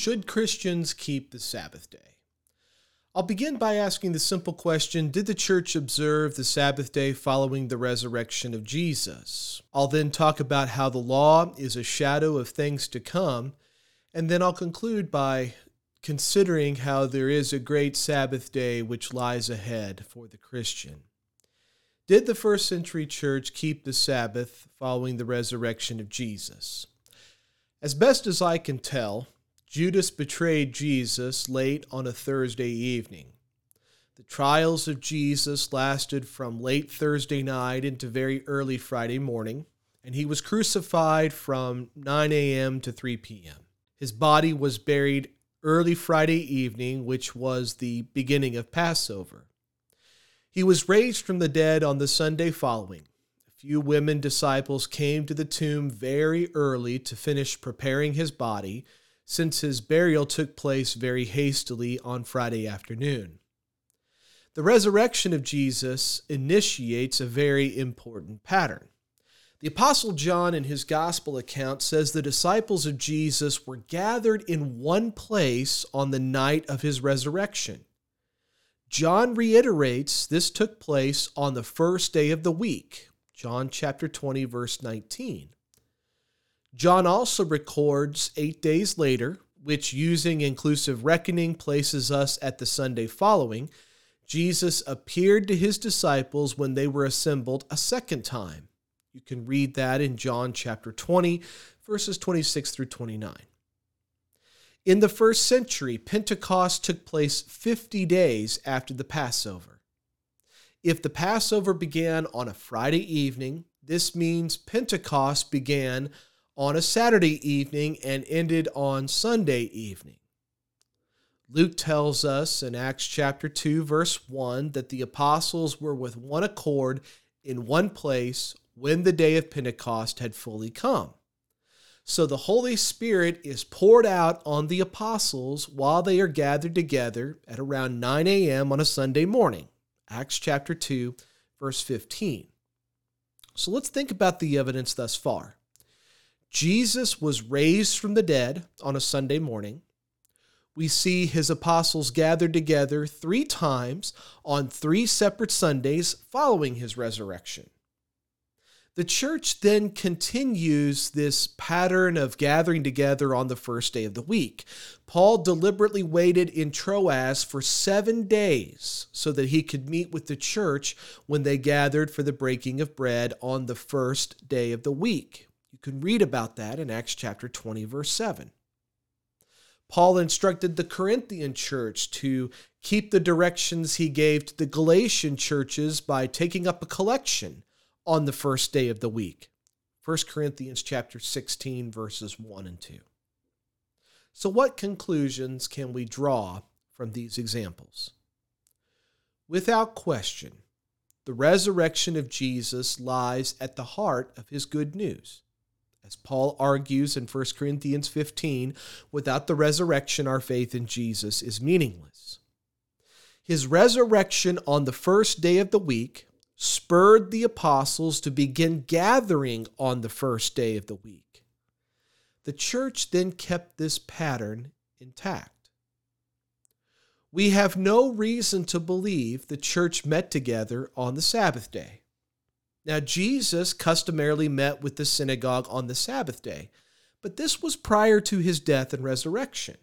Should Christians keep the Sabbath day? I'll begin by asking the simple question Did the church observe the Sabbath day following the resurrection of Jesus? I'll then talk about how the law is a shadow of things to come, and then I'll conclude by considering how there is a great Sabbath day which lies ahead for the Christian. Did the first century church keep the Sabbath following the resurrection of Jesus? As best as I can tell, Judas betrayed Jesus late on a Thursday evening. The trials of Jesus lasted from late Thursday night into very early Friday morning, and he was crucified from 9 a.m. to 3 p.m. His body was buried early Friday evening, which was the beginning of Passover. He was raised from the dead on the Sunday following. A few women disciples came to the tomb very early to finish preparing his body since his burial took place very hastily on Friday afternoon. The resurrection of Jesus initiates a very important pattern. The Apostle John, in his gospel account, says the disciples of Jesus were gathered in one place on the night of his resurrection. John reiterates this took place on the first day of the week, John chapter 20, verse 19. John also records eight days later, which using inclusive reckoning places us at the Sunday following, Jesus appeared to his disciples when they were assembled a second time. You can read that in John chapter 20, verses 26 through 29. In the first century, Pentecost took place 50 days after the Passover. If the Passover began on a Friday evening, this means Pentecost began on a Saturday evening and ended on Sunday evening. Luke tells us in Acts chapter 2, verse 1, that the apostles were with one accord in one place when the day of Pentecost had fully come. So the Holy Spirit is poured out on the apostles while they are gathered together at around 9 a.m. on a Sunday morning. Acts chapter 2, verse 15. So let's think about the evidence thus far. Jesus was raised from the dead on a Sunday morning. We see his apostles gathered together three times on three separate Sundays following his resurrection. The church then continues this pattern of gathering together on the first day of the week. Paul deliberately waited in Troas for seven days so that he could meet with the church when they gathered for the breaking of bread on the first day of the week, you can read about that in Acts chapter 20, verse 7. Paul instructed the Corinthian church to keep the directions he gave to the Galatian churches by taking up a collection on the first day of the week. 1 Corinthians chapter 16 verses 1 and 2. So what conclusions can we draw from these examples? Without question, the resurrection of Jesus lies at the heart of his good news. As Paul argues in 1 Corinthians 15, without the resurrection, our faith in Jesus is meaningless. His resurrection on the first day of the week spurred the apostles to begin gathering on the first day of the week. The church then kept this pattern intact. We have no reason to believe the church met together on the Sabbath day. Now, Jesus customarily met with the synagogue on the Sabbath day, but this was prior to his death and resurrection.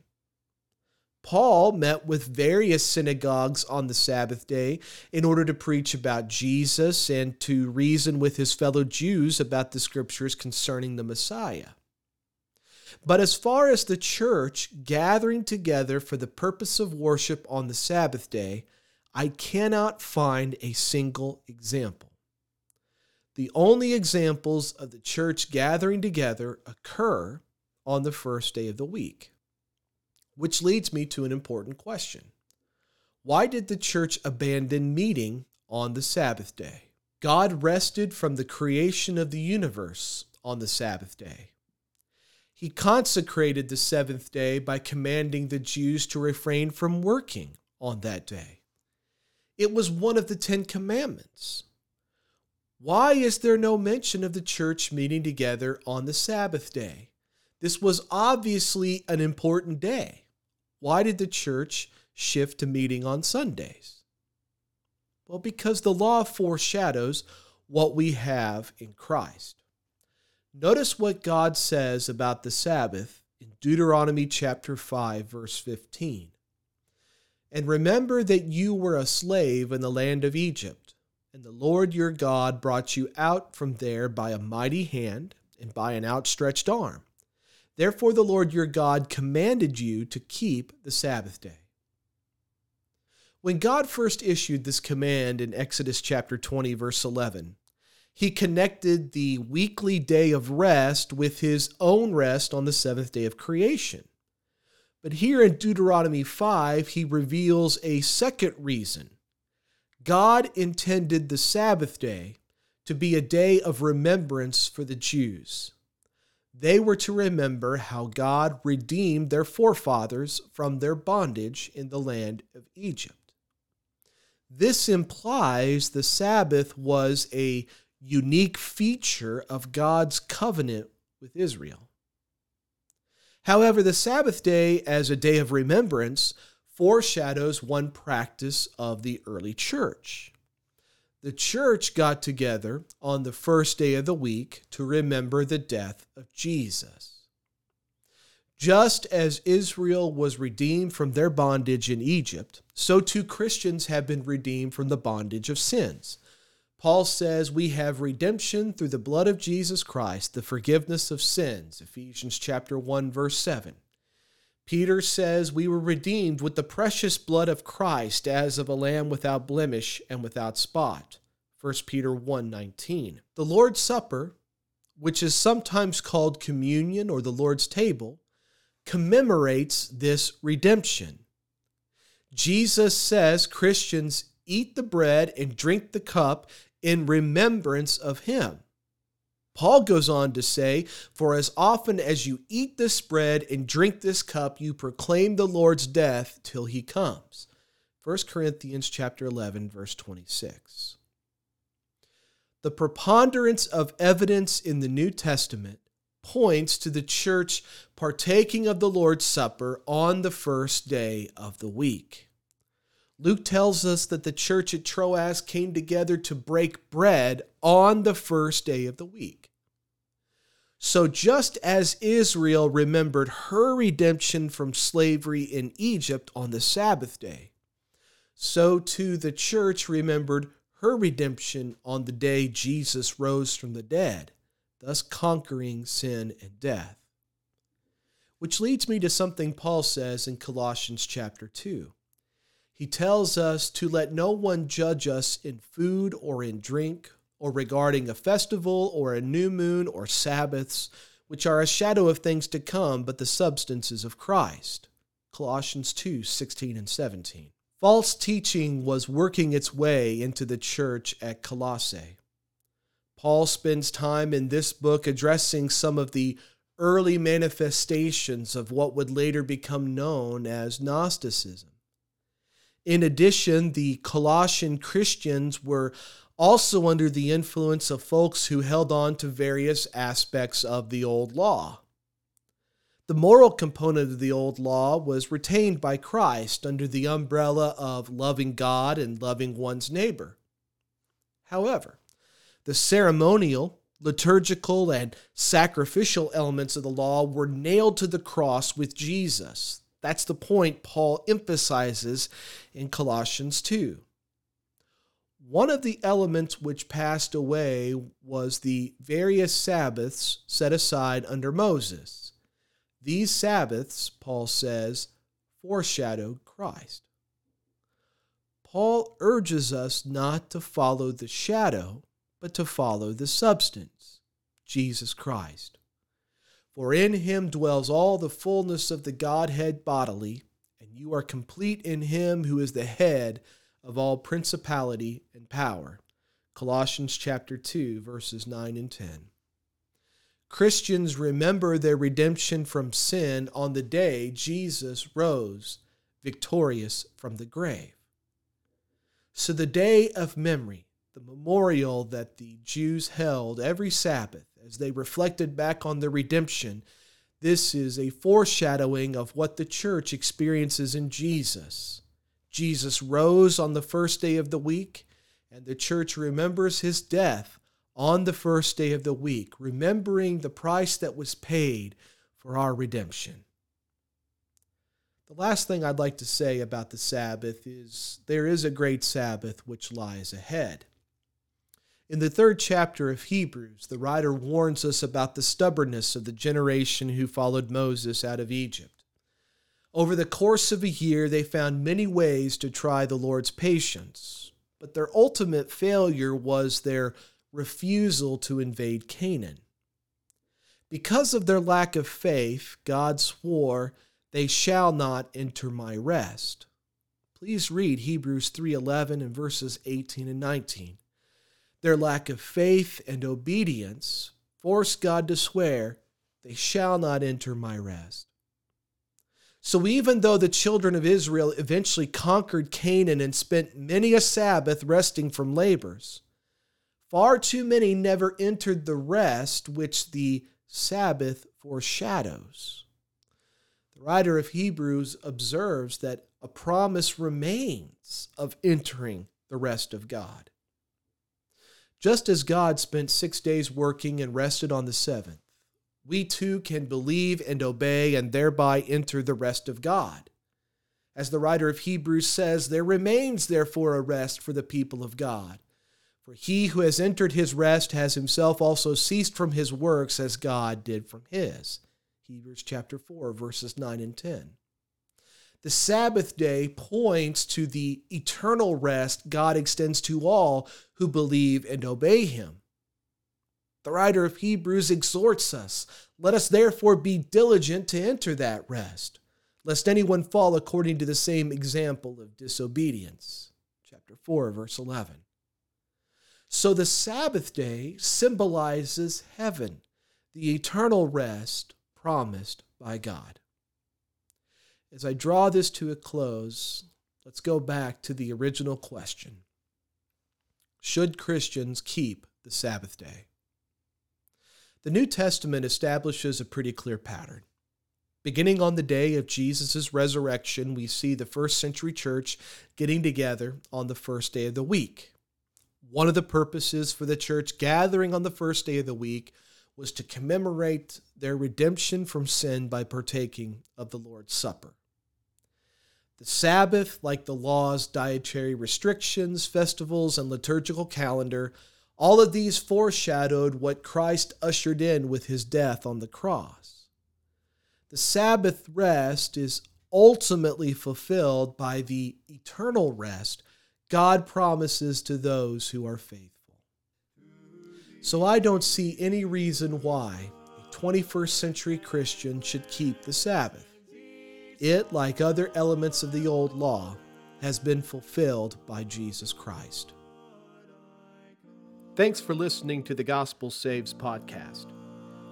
Paul met with various synagogues on the Sabbath day in order to preach about Jesus and to reason with his fellow Jews about the scriptures concerning the Messiah. But as far as the church gathering together for the purpose of worship on the Sabbath day, I cannot find a single example. The only examples of the church gathering together occur on the first day of the week. Which leads me to an important question Why did the church abandon meeting on the Sabbath day? God rested from the creation of the universe on the Sabbath day. He consecrated the seventh day by commanding the Jews to refrain from working on that day. It was one of the Ten Commandments. Why is there no mention of the church meeting together on the Sabbath day? This was obviously an important day. Why did the church shift to meeting on Sundays? Well, because the law foreshadows what we have in Christ. Notice what God says about the Sabbath in Deuteronomy chapter 5 verse 15. And remember that you were a slave in the land of Egypt, and the Lord your God brought you out from there by a mighty hand and by an outstretched arm. Therefore, the Lord your God commanded you to keep the Sabbath day. When God first issued this command in Exodus chapter 20, verse 11, he connected the weekly day of rest with his own rest on the seventh day of creation. But here in Deuteronomy 5, he reveals a second reason. God intended the Sabbath day to be a day of remembrance for the Jews. They were to remember how God redeemed their forefathers from their bondage in the land of Egypt. This implies the Sabbath was a unique feature of God's covenant with Israel. However, the Sabbath day as a day of remembrance foreshadows one practice of the early church. The church got together on the first day of the week to remember the death of Jesus. Just as Israel was redeemed from their bondage in Egypt, so too Christians have been redeemed from the bondage of sins. Paul says we have redemption through the blood of Jesus Christ, the forgiveness of sins. Ephesians chapter 1 verse 7. Peter says we were redeemed with the precious blood of Christ as of a lamb without blemish and without spot. 1 Peter 1:19. The Lord's Supper, which is sometimes called communion or the Lord's table, commemorates this redemption. Jesus says Christians eat the bread and drink the cup in remembrance of him. Paul goes on to say, For as often as you eat this bread and drink this cup, you proclaim the Lord's death till he comes. 1 Corinthians chapter 11, verse 26. The preponderance of evidence in the New Testament points to the church partaking of the Lord's Supper on the first day of the week. Luke tells us that the church at Troas came together to break bread on the first day of the week. So, just as Israel remembered her redemption from slavery in Egypt on the Sabbath day, so too the church remembered her redemption on the day Jesus rose from the dead, thus conquering sin and death. Which leads me to something Paul says in Colossians chapter 2. He tells us to let no one judge us in food or in drink, or regarding a festival or a new moon or Sabbaths, which are a shadow of things to come, but the substances of Christ. Colossians 2 16 and 17. False teaching was working its way into the church at Colossae. Paul spends time in this book addressing some of the early manifestations of what would later become known as Gnosticism. In addition, the Colossian Christians were also under the influence of folks who held on to various aspects of the old law. The moral component of the old law was retained by Christ under the umbrella of loving God and loving one's neighbor. However, the ceremonial, liturgical, and sacrificial elements of the law were nailed to the cross with Jesus. That's the point Paul emphasizes in Colossians 2. One of the elements which passed away was the various Sabbaths set aside under Moses. These Sabbaths, Paul says, foreshadowed Christ. Paul urges us not to follow the shadow, but to follow the substance, Jesus Christ. For in him dwells all the fullness of the Godhead bodily, and you are complete in him who is the head of all principality and power. Colossians chapter 2 verses 9 and 10. Christians remember their redemption from sin on the day Jesus rose victorious from the grave. So, the day of memory, the memorial that the Jews held every Sabbath as they reflected back on the redemption, this is a foreshadowing of what the church experiences in Jesus. Jesus rose on the first day of the week, and the church remembers his death on the first day of the week, remembering the price that was paid for our redemption. The last thing I'd like to say about the Sabbath is there is a great Sabbath which lies ahead. In the third chapter of Hebrews, the writer warns us about the stubbornness of the generation who followed Moses out of Egypt. Over the course of a year, they found many ways to try the Lord's patience, but their ultimate failure was their refusal to invade Canaan. Because of their lack of faith, God swore they shall not enter my rest. Please read Hebrews 3:11 and verses 18 and 19. Their lack of faith and obedience forced God to swear, they shall not enter my rest. So even though the children of Israel eventually conquered Canaan and spent many a Sabbath resting from labors, far too many never entered the rest which the Sabbath foreshadows. The writer of Hebrews observes that a promise remains of entering the rest of God. Just as God spent six days working and rested on the seventh, we too can believe and obey and thereby enter the rest of God. As the writer of Hebrews says, there remains therefore a rest for the people of God. For he who has entered his rest has himself also ceased from his works as God did from his. Hebrews chapter 4, verses 9 and 10. The Sabbath day points to the eternal rest God extends to all who believe and obey him. The writer of Hebrews exhorts us let us therefore be diligent to enter that rest, lest anyone fall according to the same example of disobedience. Chapter 4, verse 11. So the Sabbath day symbolizes heaven, the eternal rest promised by God. As I draw this to a close, let's go back to the original question Should Christians keep the Sabbath day? The New Testament establishes a pretty clear pattern. Beginning on the day of Jesus' resurrection, we see the first century church getting together on the first day of the week. One of the purposes for the church gathering on the first day of the week was to commemorate their redemption from sin by partaking of the Lord's Supper. The Sabbath, like the laws, dietary restrictions, festivals, and liturgical calendar, all of these foreshadowed what Christ ushered in with his death on the cross. The Sabbath rest is ultimately fulfilled by the eternal rest God promises to those who are faithful. So I don't see any reason why a 21st century Christian should keep the Sabbath. It, like other elements of the old law, has been fulfilled by Jesus Christ. Thanks for listening to the Gospel Saves podcast.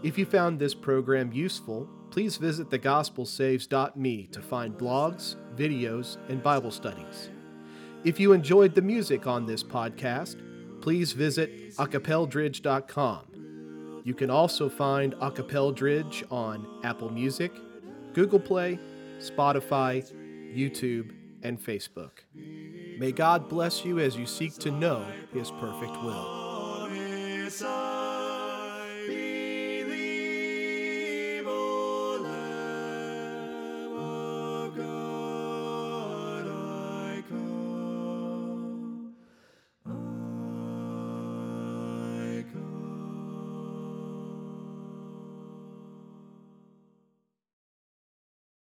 If you found this program useful, please visit thegospelsaves.me to find blogs, videos, and Bible studies. If you enjoyed the music on this podcast, please visit acapeldridge.com. You can also find Acapeldridge on Apple Music, Google Play, Spotify, YouTube, and Facebook. May God bless you as you seek to know His perfect will.